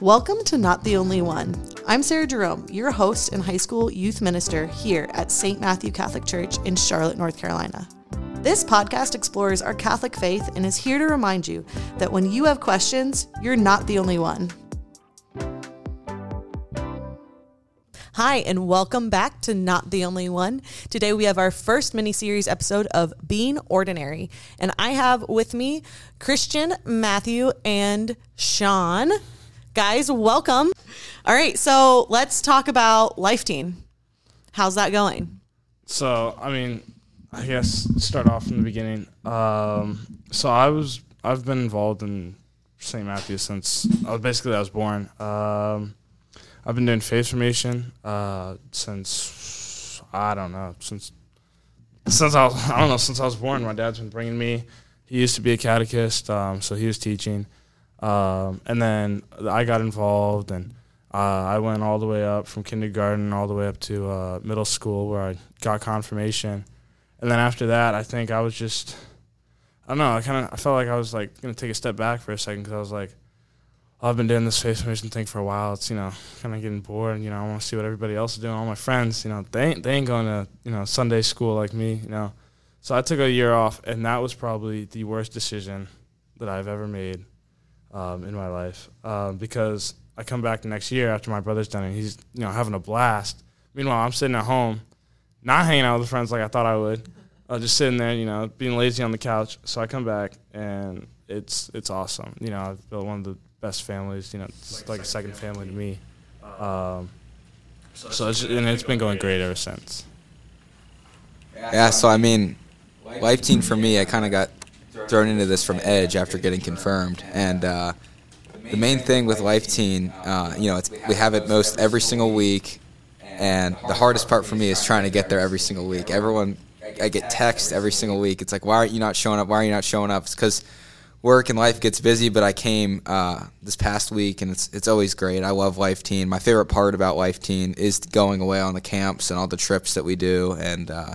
Welcome to Not the Only One. I'm Sarah Jerome, your host and high school youth minister here at St. Matthew Catholic Church in Charlotte, North Carolina. This podcast explores our Catholic faith and is here to remind you that when you have questions, you're not the only one. Hi, and welcome back to Not the Only One. Today we have our first mini series episode of Being Ordinary. And I have with me Christian, Matthew, and Sean. Guys, welcome. All right, so let's talk about Life Teen. How's that going? So, I mean, I guess start off from the beginning. Um, so I was I've been involved in St. Matthew since I was basically I was born. Um, I've been doing faith formation uh, since I don't know since since I was I don't know since I was born. My dad's been bringing me. He used to be a catechist, um, so he was teaching. Um, and then I got involved, and uh, I went all the way up from kindergarten all the way up to uh, middle school, where I got confirmation. And then after that, I think I was just, I don't know, I kind of I felt like I was like gonna take a step back for a second because I was like, oh, I've been doing this faith formation thing for a while. It's you know kind of getting bored. And, You know, I want to see what everybody else is doing. All my friends, you know, they ain't they ain't going to you know Sunday school like me. You know, so I took a year off, and that was probably the worst decision that I've ever made um, in my life um, because I come back the next year after my brother's done it. He's you know having a blast. Meanwhile, I'm sitting at home, not hanging out with friends like I thought I would. I was just sitting there, you know, being lazy on the couch. So I come back and it's it's awesome. You know, I've built one of the best families. You know, it's like, a second family to me. Um, so it's and it's been going great ever since. Yeah, so I mean, Life Teen for me, I kind of got thrown into this from Edge after getting confirmed, and uh, the main thing with Life Teen, uh, you know, it's, we have it most every single week, and the hardest part for me is trying to get there every single week. Everyone, I get text every single week. It's like, why aren't you not showing up? Why are you not showing up? It's because work and life gets busy. But I came uh, this past week, and it's it's always great. I love Life Teen. My favorite part about Life Teen is going away on the camps and all the trips that we do, and uh,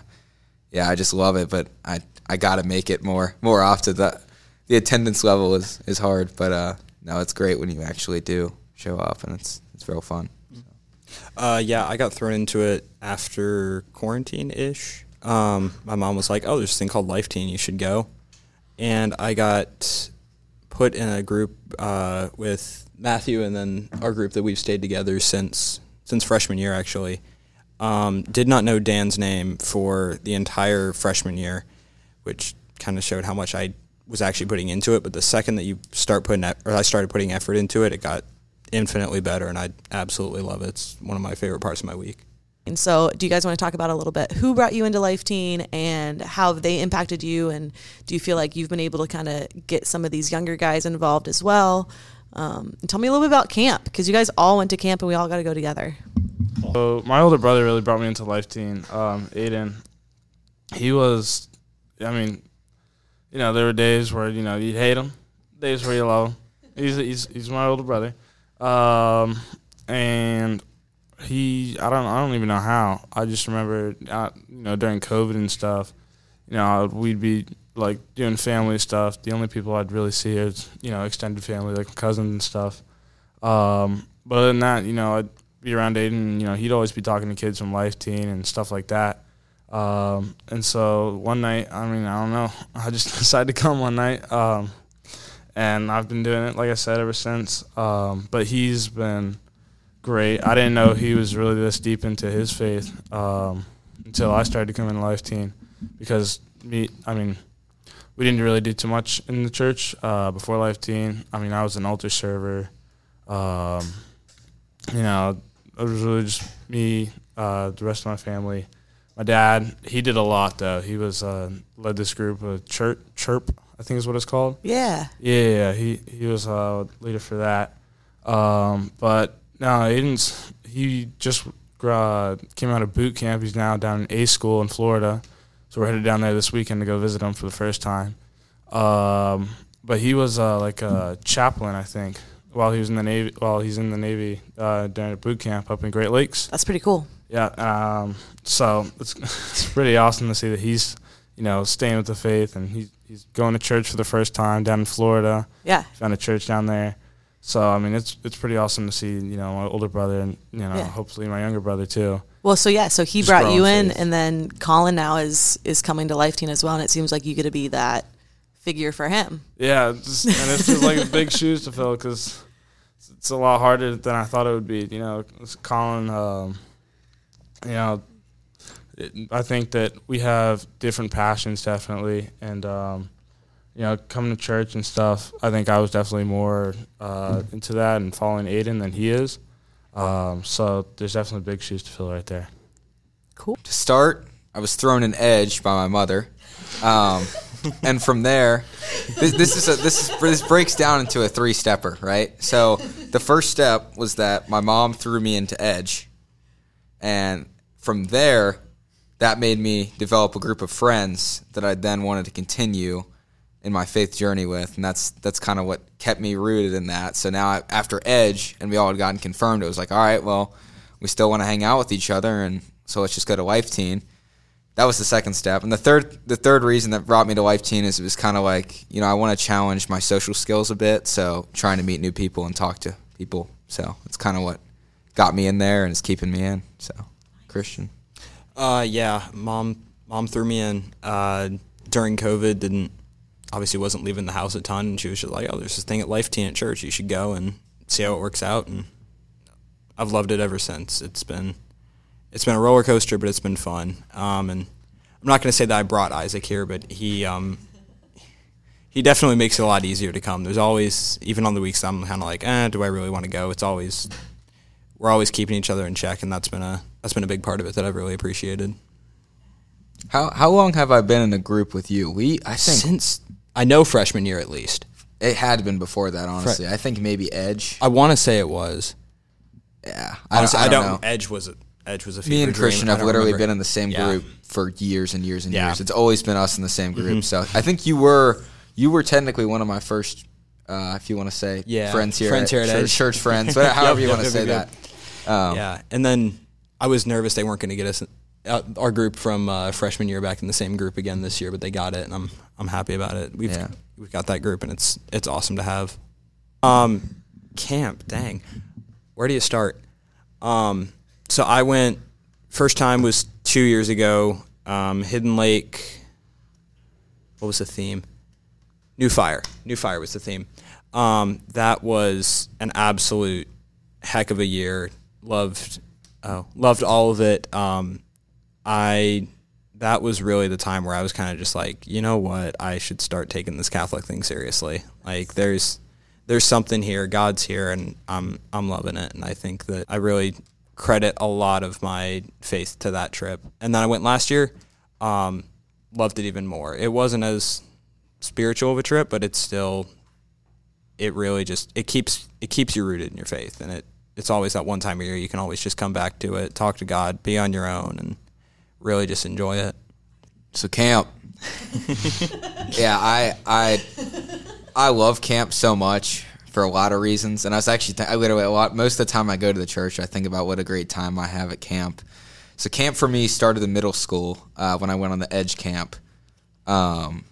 yeah, I just love it. But I I got to make it more more often. The the attendance level is is hard, but uh, no, it's great when you actually do show up, and it's it's real fun. Uh, yeah, I got thrown into it after quarantine ish. Um, my mom was like, "Oh, there's this thing called Life Teen. You should go," and I got put in a group uh, with Matthew and then our group that we've stayed together since since freshman year. Actually, um, did not know Dan's name for the entire freshman year, which kind of showed how much I was actually putting into it. But the second that you start putting, or I started putting effort into it, it got infinitely better, and I absolutely love it. It's one of my favorite parts of my week. And so, do you guys want to talk about a little bit who brought you into Life Teen and how they impacted you? And do you feel like you've been able to kind of get some of these younger guys involved as well? Um, and tell me a little bit about camp because you guys all went to camp and we all got to go together. So my older brother really brought me into Life Teen. Um, Aiden, he was, I mean, you know, there were days where you know you hate him, days where you love him. He's he's he's my older brother, um, and he I don't I don't even know how. I just remember you know during COVID and stuff, you know we'd be like doing family stuff. The only people I'd really see is you know extended family like cousins and stuff. Um, but other than that, you know I'd be around Aiden. You know he'd always be talking to kids from Life Teen and stuff like that. Um, and so one night, I mean I don't know, I just decided to come one night. Um, and I've been doing it like I said ever since. Um, but he's been great. I didn't know he was really this deep into his faith um, until I started to come in Life Teen because me, I mean, we didn't really do too much in the church uh, before Life Teen. I mean, I was an altar server. Um, you know, it was really just me, uh, the rest of my family. My dad, he did a lot though. He was uh, led this group, uh, church, CRHP, I think is what it's called. Yeah. Yeah, yeah, he he was a leader for that. Um, but no, Aiden's he just uh, came out of boot camp. He's now down in A school in Florida, so we're headed down there this weekend to go visit him for the first time. Um, but he was uh, like a chaplain, I think, while he was in the navy. While he's in the navy uh, during a boot camp up in Great Lakes. That's pretty cool. Yeah. Um, so it's it's pretty awesome to see that he's you know staying with the faith and he's he's going to church for the first time down in Florida. Yeah. Found a church down there. So I mean, it's it's pretty awesome to see you know my older brother and you know Yeah. hopefully my younger brother too. Well, so yeah, so he Just brought you in faith. and then Colin now is is coming to Life Teen as well, and it seems like you get to be that figure for him. Yeah, it's just, and it's just like big shoes to fill because it's a lot harder than I thought it would be. You know, Colin. Um, you know, it, I think that we have different passions definitely, and um, you know, coming to church and stuff. I think I was definitely more uh, into that and following Aiden than he is. Um, so there's definitely big shoes to fill right there. Cool. To start, I was thrown an edge by my mother, um, and from there, this, this is a, this is this breaks down into a three stepper, right? So the first step was that my mom threw me into edge, and from there, that made me develop a group of friends that I then wanted to continue in my faith journey with, and that's that's kind of what kept me rooted in that. So now after Edge, and we all had gotten confirmed, it was like, all right, well, we still want to hang out with each other, and so let's just go to Life Teen. That was the second step, and the third the third reason that brought me to Life Teen is it was kind of like you know I want to challenge my social skills a bit, so trying to meet new people and talk to people. So it's kind of what got me in there and is keeping me in. So Christian. Uh, yeah, mom, mom threw me in uh, during COVID. Didn't obviously wasn't leaving the house a ton, and she was just like, "Oh, there's this thing at Life Teen at church. You should go and see how it works out." And I've loved it ever since. It's been it's been a roller coaster, but it's been fun. Um, and I'm not going to say that I brought Isaac here, but he um, he definitely makes it a lot easier to come. There's always even on the weeks I'm kind of like, eh, do I really want to go? It's always we're always keeping each other in check, and that's been a that's been a big part of it that I've really appreciated. How how long have I been in a group with you? We I think Since I know freshman year at least, it had been before that. Honestly, I think maybe Edge. I want to say it was. Yeah, I don't, I don't know. Edge was a Edge was a Me and. Christian have literally remember. been in the same Yeah. group for years and years and Yeah. Mm-hmm. years. It's always been us in the same group. So I think you were you were technically one of my first, uh, if you want to say, Yeah, friends here, friends here at church, Edge. church friends, whatever, however you want to yep, say yep, that. Um, yeah, and then I was nervous they weren't going to get us uh, our group from uh, freshman year back in the same group again this year, but they got it, and I'm I'm happy about it. We've Yeah. we've got that group, and it's it's awesome to have. Um, camp, dang, where do you start? Um, so I went. First time was two years ago. Um, Hidden Lake. What was the theme? New Fire. New Fire was the theme. Um, that was an absolute heck of a year. Loved, oh, loved all of it. Um, I that was really the time where I was kind of just like, you know what, I should start taking this Catholic thing seriously. Like, there's there's something here. God's here, and I'm I'm loving it. And I think that I really credit a lot of my faith to that trip. And then I went last year. Um, loved it even more. It wasn't as spiritual of a trip, but it's still it really just it keeps it keeps you rooted in your faith and it it's always that one time a year you can always just come back to it, talk to God, be on your own and really just enjoy it. So camp. yeah, I I I love camp so much for a lot of reasons, and I was actually th- I literally a lot most of the time I go to the church, I think about what a great time I have at camp. So camp for me started in middle school uh, when I went on the Edge camp, um,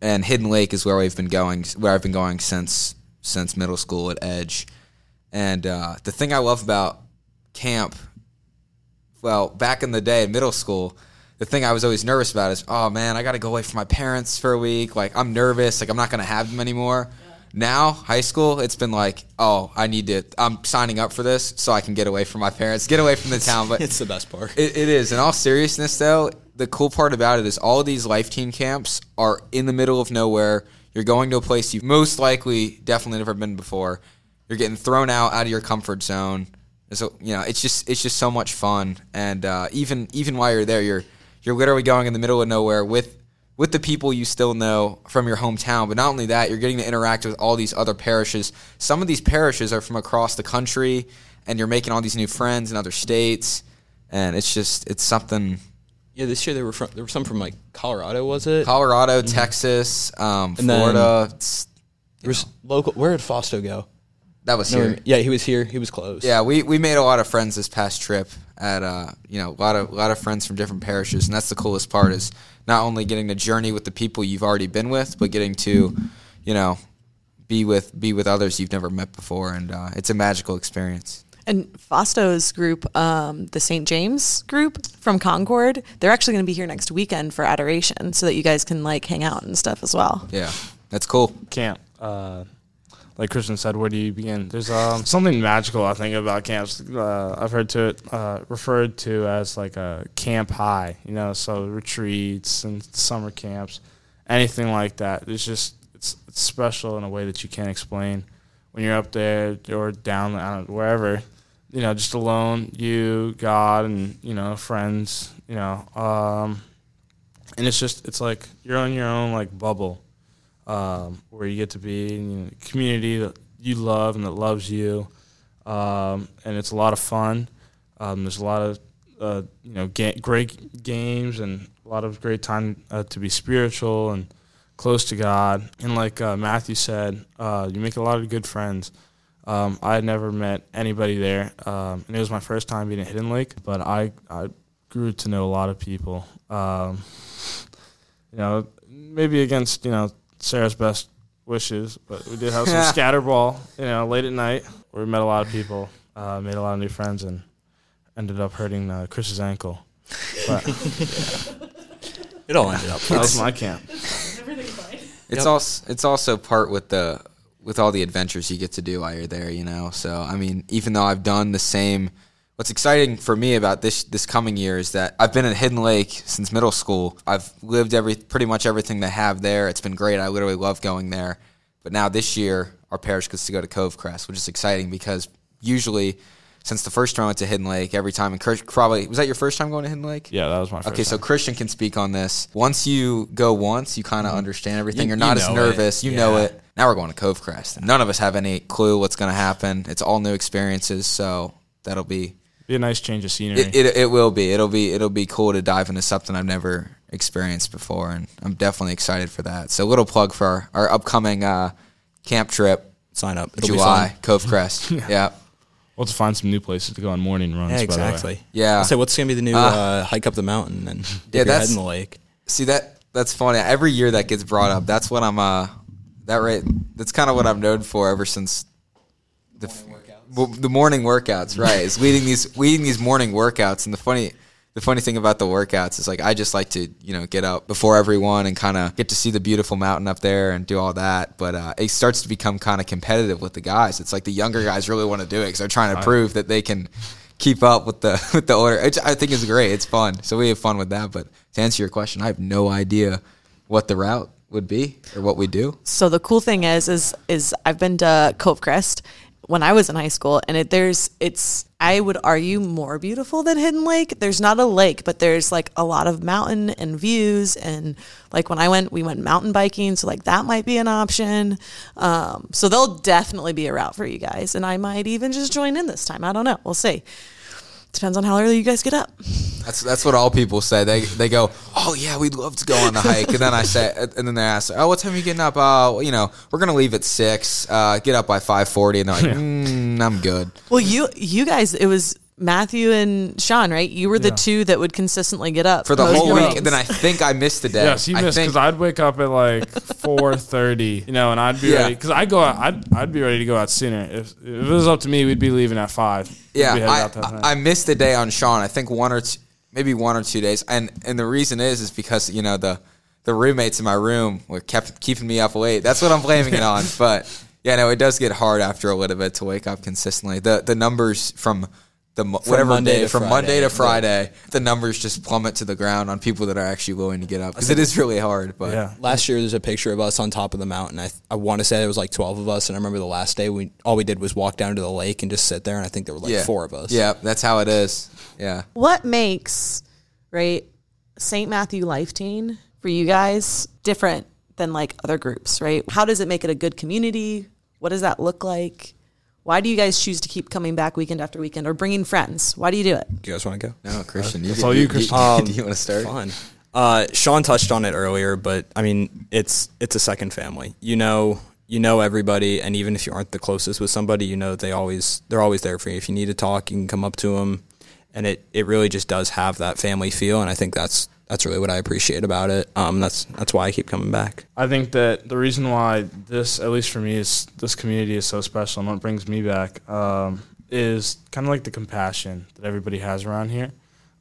and Hidden Lake is where we've been going, where I've been going since since middle school at Edge. And uh, the thing I love about camp well, back in the day in middle school, the thing I was always nervous about is, oh man, I got to go away from my parents for a week. Like I'm nervous. Like I'm not going to have them anymore. Now, high school, it's been like, oh, I need to. I'm signing up for this so I can get away from my parents, get away from the town. But It's the best part. it, it is. In all seriousness, though, the cool part about it is all these Life Teen camps are in the middle of nowhere. You're going to a place you've most likely definitely never been before. You're getting thrown out out of your comfort zone. So you know, it's just it's just so much fun. And uh, even even while you're there, you're you're literally going in the middle of nowhere with with the people you still know from your hometown. But not only that, you're getting to interact with all these other parishes. Some of these parishes are from across the country, and you're making all these new friends in other states. And it's just it's something. Yeah, this year there were from, there were some from like Colorado, was it? Colorado, Texas, um, Florida. there was local. Where did Fausto go? that was No, here. yeah, he was here. He was close. Yeah, we, we made a lot of friends this past trip at uh you know a lot of a lot of friends from different parishes, and that's the coolest part is not only getting to journey with the people you've already been with, but getting to you know be with be with others you've never met before, and uh, it's a magical experience. And Fausto's group, um, the St. James group from Concord, they're actually going to be here next weekend for Adoration, so that you guys can like hang out and stuff as well. Yeah, that's cool. camp. Uh, like Christian said, where do you begin? There's um, something magical I think about camps. Uh, I've heard to it uh, referred to as like a camp high. You know, so retreats and summer camps, anything like that. It's just it's, it's special in a way that you can't explain. When you're up there or down I don't, wherever, you know, just alone, you, God, and you know, friends. You know, um, and it's just it's like you're on your own like bubble um, where you get to be in a community that you love and that loves you, um, and it's a lot of fun. Um, there's a lot of uh, you know ga- great games and a lot of great time uh, to be spiritual and close to God. And like uh, Matthew said, uh, you make a lot of good friends. Um, I had never met anybody there, um, and it was my first time being at Hidden Lake. But I, I grew to know a lot of people. Um, you know, maybe against you know Sarah's best wishes, but we did have some scatterball. You know, late at night, where we met a lot of people, uh, made a lot of new friends, and ended up hurting uh, Chris's ankle. But It all ended up. that was my camp. It's also it's also part with the with all the adventures you get to do while you're there, you know. So I mean, even though I've done the same, what's exciting for me about this this coming year is that I've been at Hidden Lake since middle school. I've lived every pretty much everything they have there. It's been great. I literally love going there. But now this year, our parish gets to go to Cove Crest, which is exciting because usually. Since the first time I went to Hidden Lake, every time, and Chris, probably was that your first time going to Hidden Lake? Yeah, that was my first. Okay, so time. Christian can speak on this. Once you go once, you kind of mm-hmm. understand everything. You- You're you not as nervous. it. You know it. Now we're going to Cove Crest. None of us have any clue what's going to happen. It's all new experiences, so that'll be be a nice change of scenery. it, it. It will be. It'll be. It'll be cool to dive into something I've never experienced before, and I'm definitely excited for that. So, little plug for our, our upcoming uh, camp trip, Sign up. It'll July. Cove Crest. yeah. we'll have to find some new places to go on morning runs. Yeah, by the way. exactly. Yeah. I say, what's gonna be the new Uh, uh, hike up the mountain and dip Yeah, your that's- head in the lake? See that that's funny. Every year that gets brought up. That's what I'm. Uh, that right. That's kind of what I'm known for ever since the well, the morning workouts. Right, is leading these leading these morning workouts. And the funny the funny thing about the workouts is like I just like to you know get up before everyone and kind of get to see the beautiful mountain up there and do all that. But uh, it starts to become kind of competitive with the guys. It's like the younger guys really want to do it because they're trying to prove that they can keep up with the with the order. Which I think it's great. It's fun. So we have fun with that. But to answer your question, I have no idea what the route would be or what we do. So the cool thing is, is, is I've been to Cove Crest when I was in high school, and it there's it's I would argue more beautiful than Hidden Lake. There's not a lake, but there's like a lot of mountain and views, and like when I went, we went mountain biking, so like that might be an option. Um, so there'll definitely be a route for you guys, and I might even just join in this time. I don't know. We'll see. Depends on how early you guys get up. That's that's what all people say. They they go, oh yeah, we'd love to go on the hike, and then I say, and then they ask, oh, what time are you getting up? Oh, you know, we're gonna leave at six. Uh, get up by five forty, and they're like, mm, I'm good. Well, you you guys, it was Matthew and Sean, right? You were the Yeah. two that would consistently get up For the whole week, mornings. and then I think I missed the day. Yes, you I missed because I'd wake up at like four thirty, you know, and I'd be Yeah. ready because I go out. I'd I'd be ready to go out sooner. If, if it was up to me, we'd be leaving at five. Yeah, I, out that time. I, I missed the day on Sean. I think one or two, maybe one or two days, and and the reason is is because you know the the roommates in my room were kept keeping me up late. That's what I'm blaming it on. But yeah, no, it does get hard after a little bit to wake up consistently. The the numbers from the mo- whatever Monday day to from Monday to Friday, Friday, the numbers just plummet to the ground on people that are actually willing to get up because it is really hard. But yeah, Last year, there's a picture of us on top of the mountain. I, I want to say it was like 12 of us, and I remember the last day we all we did was walk down to the lake and just sit there, and I think there were like yeah, four of us. Yeah, that's how it is. Yeah. what makes right St. Matthew Life Teen for you guys different than like other groups, right? How does it make it a good community? What does that look like? Why do you guys choose to keep coming back weekend after weekend or bringing friends? Why do you do it? Do you guys want to go? No, Christian, you, That's all you, Christian. do you want to start? Fun. Uh, Sean touched on it earlier, but I mean, it's it's a second family. You know, you know everybody, and even if you aren't the closest with somebody, you know they always they're always there for you. If you need to talk, you can come up to them, and it it really just does have that family feel, and I think that's that's really what I appreciate about it. Um, that's that's why I keep coming back. I think that the reason why this, at least for me, is this community is so special and what brings me back um, is kind of like the compassion that everybody has around here.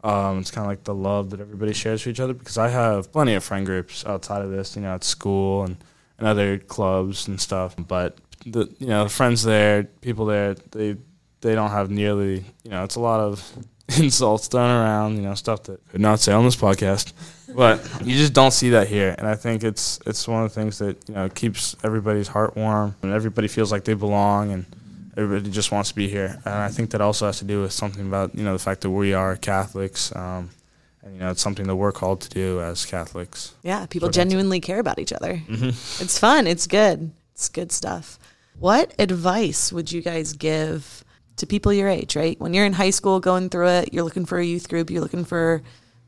Um, it's kind of like the love that everybody shares for each other because I have plenty of friend groups outside of this, you know, at school and, and other clubs and stuff. But the you know the friends there, people there, they they don't have nearly you know it's a lot of insults thrown around, you know, stuff that could not say on this podcast. But you just don't see that here, and I think it's it's one of the things that you know keeps everybody's heart warm, and everybody feels like they belong, and everybody just wants to be here. And I think that also has to do with something about you know the fact that we are Catholics, um, and you know it's something that we're called to do as Catholics. Yeah, people So genuinely care about each other. It's fun. It's good. It's good stuff. What advice would you guys give to people your age, right? When you're in high school going through it, you're looking for a youth group, you're looking for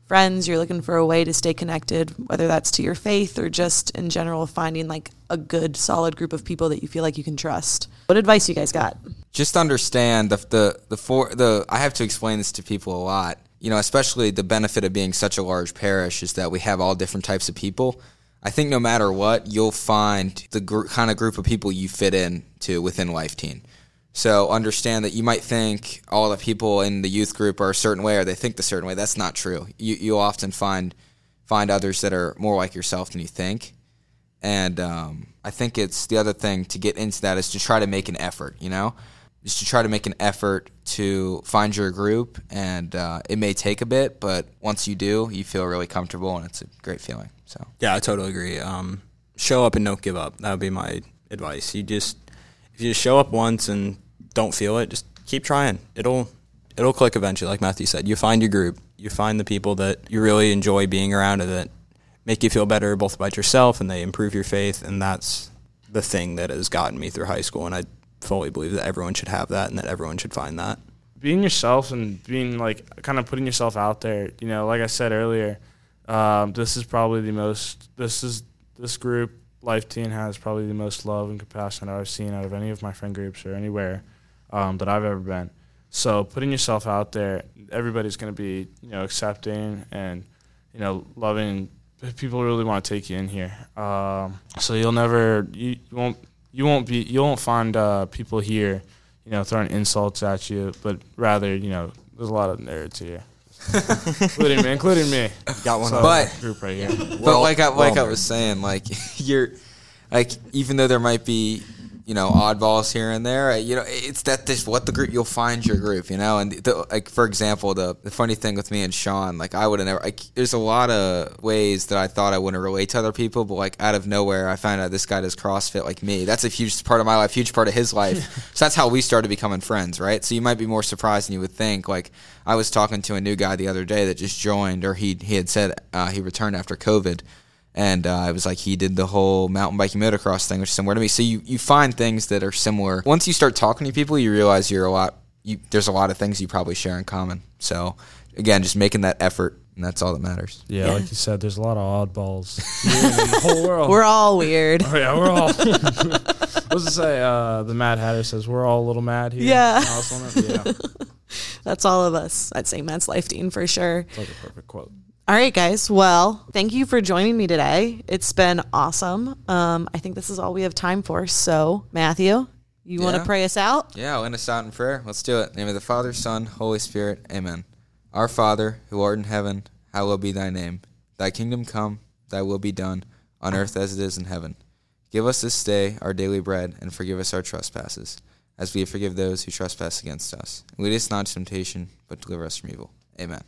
friends, you're looking for a way to stay connected, whether that's to your faith or just in general finding like a good solid group of people that you feel like you can trust. What advice you guys got? just understand the the the for the I have to explain this to people a lot. You know, especially the benefit of being such a large parish is that we have all different types of people. I think no matter what, you'll find the gr- kind of group of people you fit in to within Life Teen. So understand that you might think all the people in the youth group are a certain way or they think the certain way. That's not true. You you'll often find find others that are more like yourself than you think. And um, I think it's the other thing to get into that is to try to make an effort, you know? Just to try to make an effort to find your group. And uh, it may take a bit, but once you do, you feel really comfortable and it's a great feeling. So, Yeah, I totally agree. Um, show up and don't give up. That would be my advice. You just if you just show up once and don't feel it, just keep trying. It'll it'll click eventually. Like Matthew said, you find your group. You find the people that you really enjoy being around and that make you feel better both about yourself and they improve your faith. And that's the thing that has gotten me through high school. And I fully believe that everyone should have that and that everyone should find that. being yourself and being like kind of putting yourself out there. You know, like I said earlier, um, this is probably the most. This is this group. Life Teen has probably the most love and compassion that I've seen out of any of my friend groups or anywhere um, that I've ever been. So putting yourself out there, everybody's going to be you know accepting and you know loving. People really want to take you in here. Um, so you'll never you, you won't you won't be you won't find uh, people here you know, throwing insults at you, but rather, you know, there's a lot of nerds here, including me, including me. Got one So, of But- group right here. but Well- like I, like well, I was saying, like you're, like even though there might be, you know, oddballs here and there, you know, it's that this what the group you'll find your group, you know, and the, like for example, the the funny thing with me and Sean, like I would have never, like there's a lot of ways that I thought I wouldn't relate to other people, but like out of nowhere, I found out this guy does CrossFit like me. That's a huge part of my life, huge part of his life. so that's how we started becoming friends, right? So you might be more surprised than you would think. Like I was talking to a new guy the other day that just joined, or he he had said uh, he returned after COVID and uh, it was like he did the whole mountain biking motocross thing, which is similar to me. So you, you find things that are similar. Once you start talking to people, you realize you're a lot. You, there's a lot of things you probably share in common. So again, just making that effort, and that's all that matters. Yeah, Yeah. like you said, there's a lot of oddballs in the whole world. We're all weird. oh, yeah, we're all. What's it say? Uh, the Mad Hatter says we're all a little mad here. Yeah. Alice on it? yeah, That's all of us. I'd say Matt's Life Teen for sure. it's like a perfect quote. All right, guys. Well, thank you for joining me today. It's been awesome. Um, I think this is all we have time for. So, Matthew, you want to pray us out? Yeah, I'll end us out in prayer. Let's do it. In the name of the Father, Son, Holy Spirit. Amen. Our Father, who art in heaven, hallowed be thy name. Thy kingdom come, thy will be done, on earth as it is in heaven. Give us this day our daily bread, and forgive us our trespasses, as we forgive those who trespass against us. And lead us not into temptation, but deliver us from evil. Amen.